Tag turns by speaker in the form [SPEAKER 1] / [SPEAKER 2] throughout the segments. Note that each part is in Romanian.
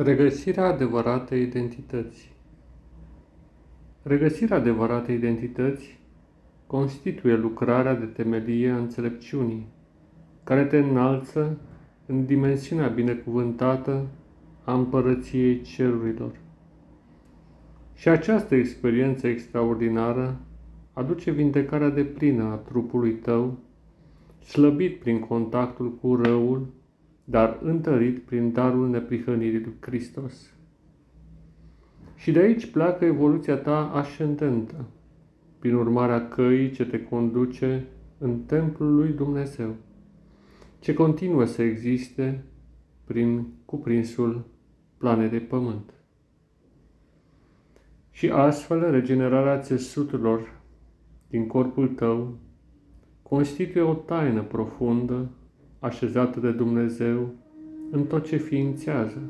[SPEAKER 1] Regăsirea adevăratei identități Regăsirea adevăratei identități constituie lucrarea de temelie a înțelepciunii, care te înalță în dimensiunea binecuvântată a împărăției cerurilor. Și această experiență extraordinară aduce vindecarea de plină a trupului tău, slăbit prin contactul cu răul dar întărit prin darul neprihănirii lui Hristos. Și de aici pleacă evoluția ta ascendentă, prin urmarea căii ce te conduce în templul lui Dumnezeu, ce continuă să existe prin cuprinsul planetei Pământ. Și astfel, regenerarea țesuturilor din corpul tău constituie o taină profundă așezată de Dumnezeu în tot ce ființează.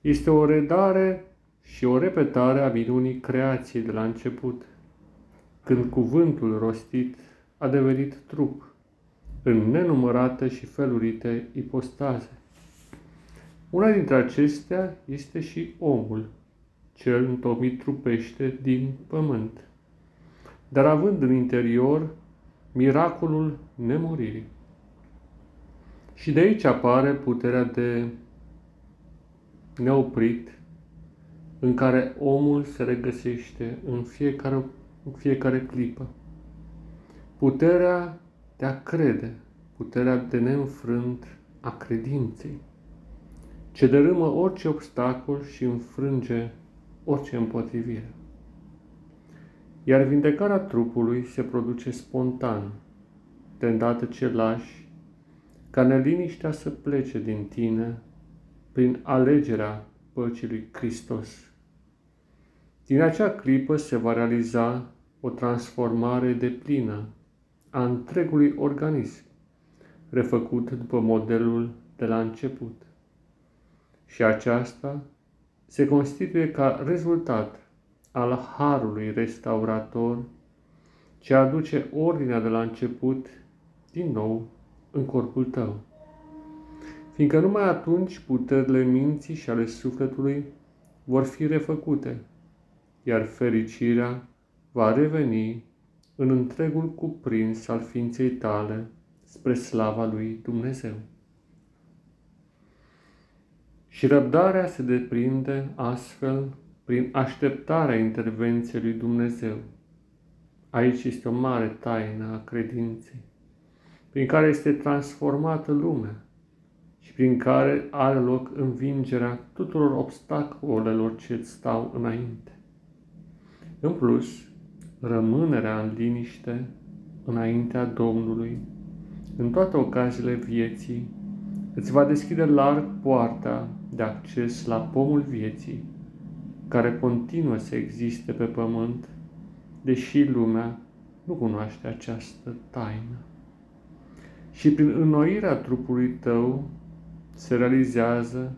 [SPEAKER 1] Este o redare și o repetare a minunii creației de la început, când cuvântul rostit a devenit trup în nenumărate și felurite ipostaze. Una dintre acestea este și omul, cel întomit trupește din pământ, dar având în interior miracolul nemuririi. Și de aici apare puterea de neoprit în care omul se regăsește în fiecare, în fiecare clipă. Puterea de a crede, puterea de neînfrânt a credinței, ce dărâmă orice obstacol și înfrânge orice împotrivire. Iar vindecarea trupului se produce spontan, de îndată ce lași ca neliniștea să plece din tine prin alegerea păcii lui Hristos. Din acea clipă se va realiza o transformare de plină a întregului organism, refăcut după modelul de la început. Și aceasta se constituie ca rezultat al harului restaurator ce aduce ordinea de la început din nou în corpul tău. Fiindcă numai atunci puterile minții și ale sufletului vor fi refăcute, iar fericirea va reveni în întregul cuprins al ființei tale spre slava lui Dumnezeu. Și răbdarea se deprinde astfel prin așteptarea intervenției lui Dumnezeu. Aici este o mare taină a credinței prin care este transformată lumea și prin care are loc învingerea tuturor obstacolelor ce îți stau înainte. În plus, rămânerea în liniște înaintea Domnului, în toate ocaziile vieții, îți va deschide larg poarta de acces la pomul vieții, care continuă să existe pe pământ, deși lumea nu cunoaște această taină și prin înnoirea trupului tău se realizează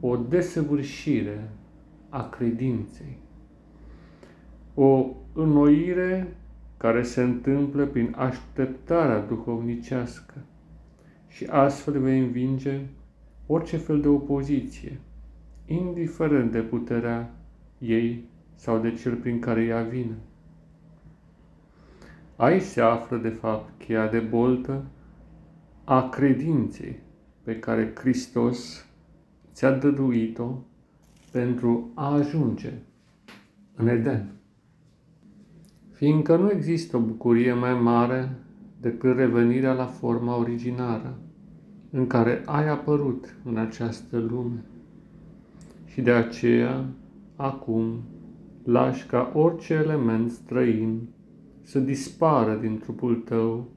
[SPEAKER 1] o desăvârșire a credinței. O înnoire care se întâmplă prin așteptarea duhovnicească și astfel vei învinge orice fel de opoziție, indiferent de puterea ei sau de cel prin care ea vine. Aici se află, de fapt, cheia de boltă a credinței pe care Hristos ți-a dăruit-o pentru a ajunge în Eden. Fiindcă nu există o bucurie mai mare decât revenirea la forma originară în care ai apărut în această lume. Și de aceea, acum, lași ca orice element străin să dispară din trupul tău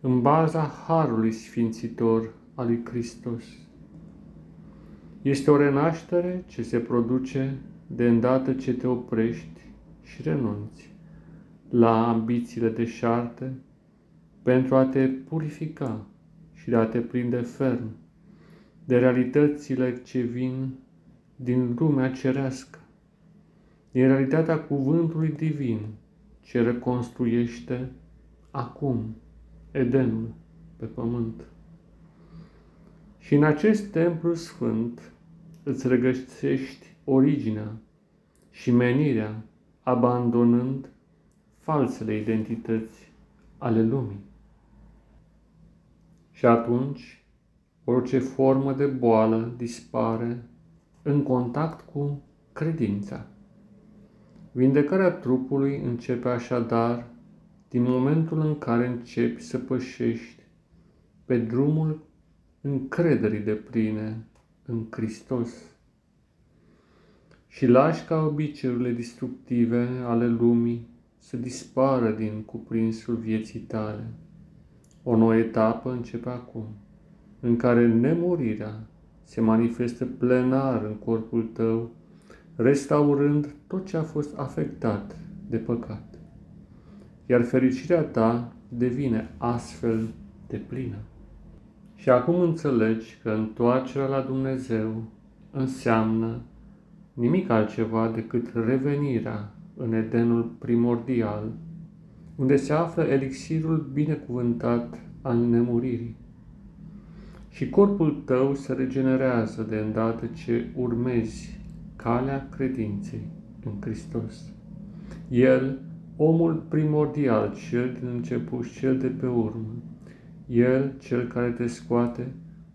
[SPEAKER 1] în baza harului sfințitor al lui Hristos. Este o renaștere ce se produce de îndată ce te oprești și renunți la ambițiile deșarte pentru a te purifica și de a te prinde ferm de realitățile ce vin din lumea cerească, din realitatea cuvântului divin ce reconstruiește acum Edenul pe pământ. Și în acest templu sfânt îți regăsești originea și menirea, abandonând falsele identități ale lumii. Și atunci, orice formă de boală dispare în contact cu credința. Vindecarea trupului începe așadar din momentul în care începi să pășești pe drumul încrederii de pline în Hristos și lași ca obiceiurile destructive ale lumii să dispară din cuprinsul vieții tale. O nouă etapă începe acum, în care nemurirea se manifestă plenar în corpul tău, restaurând tot ce a fost afectat de păcat. Iar fericirea ta devine astfel de plină. Și acum înțelegi că întoarcerea la Dumnezeu înseamnă nimic altceva decât revenirea în Edenul primordial, unde se află elixirul binecuvântat al nemuririi. Și corpul tău se regenerează de îndată ce urmezi calea credinței în Hristos. El, omul primordial, cel din început și cel de pe urmă, el, cel care te scoate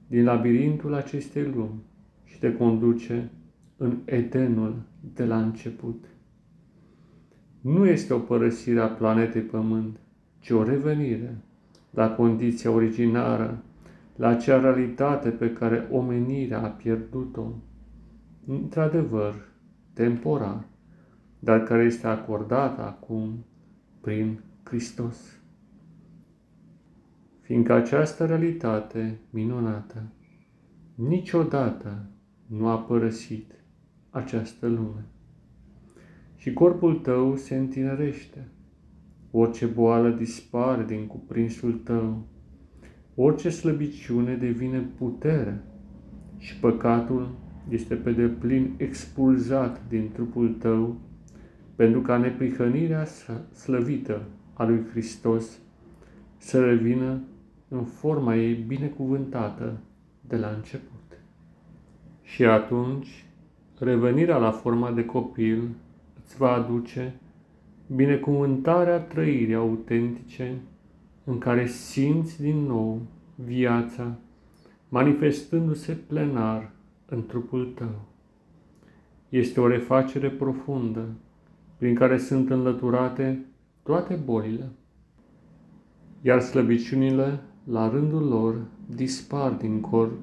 [SPEAKER 1] din labirintul acestei lumi și te conduce în Edenul de la început. Nu este o părăsire a planetei Pământ, ci o revenire la condiția originară, la acea realitate pe care omenirea a pierdut-o, într-adevăr, temporar, dar care este acordată acum prin Hristos. Fiindcă această realitate minunată niciodată nu a părăsit această lume. Și corpul tău se întinerește, orice boală dispare din cuprinsul tău, orice slăbiciune devine putere și păcatul este pe deplin expulzat din trupul tău, pentru ca neprihănirea slăvită a lui Hristos să revină în forma ei binecuvântată de la început. Și atunci, revenirea la forma de copil îți va aduce binecuvântarea trăirii autentice în care simți din nou viața manifestându-se plenar în trupul tău. Este o refacere profundă prin care sunt înlăturate toate bolile, iar slăbiciunile la rândul lor, dispar din corp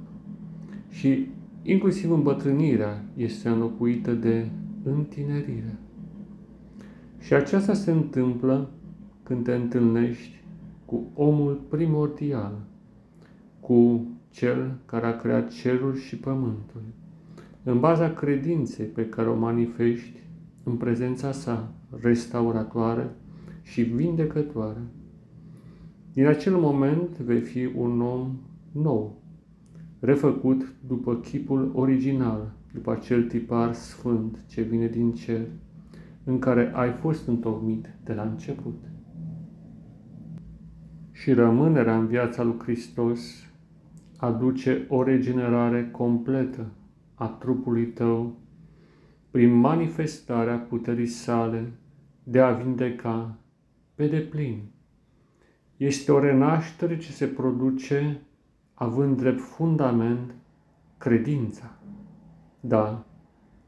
[SPEAKER 1] și inclusiv îmbătrânirea este înlocuită de întinerire. Și aceasta se întâmplă când te întâlnești cu omul primordial, cu cel care a creat cerul și pământul, în baza credinței pe care o manifesti în prezența sa restauratoare și vindecătoare. Din acel moment vei fi un om nou, refăcut după chipul original, după acel tipar sfânt ce vine din cer, în care ai fost întocmit de la început. Și rămânerea în viața lui Hristos aduce o regenerare completă a trupului tău prin manifestarea puterii sale de a vindeca pe deplin este o renaștere ce se produce având drept fundament credința. Da,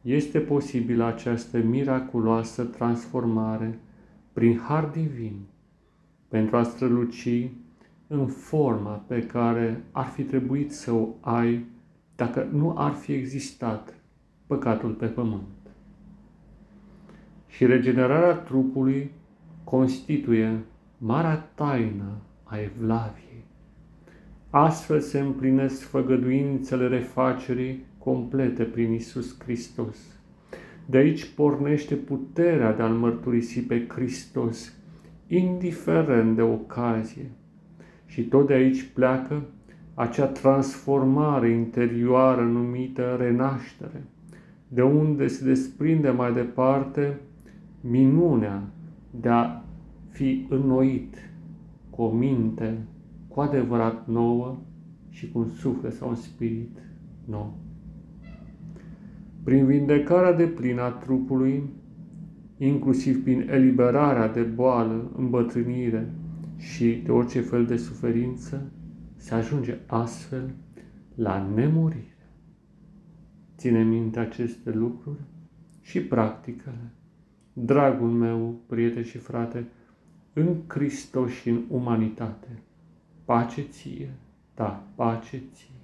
[SPEAKER 1] este posibilă această miraculoasă transformare prin har divin pentru a străluci în forma pe care ar fi trebuit să o ai dacă nu ar fi existat păcatul pe pământ. Și regenerarea trupului constituie marea taină a Evlaviei. Astfel se împlinesc făgăduințele refacerii complete prin Isus Hristos. De aici pornește puterea de a-L mărturisi pe Hristos, indiferent de ocazie. Și tot de aici pleacă acea transformare interioară numită renaștere, de unde se desprinde mai departe minunea de a fi înnoit cu o minte cu adevărat nouă și cu un suflet sau un spirit nou. prin vindecarea de plină a trupului, inclusiv prin eliberarea de boală, îmbătrânire și de orice fel de suferință, se ajunge astfel la nemurire. Ține minte aceste lucruri și practică-le. Dragul meu, prieten și frate, în Hristos și în umanitate, pace ție, da, pace ție.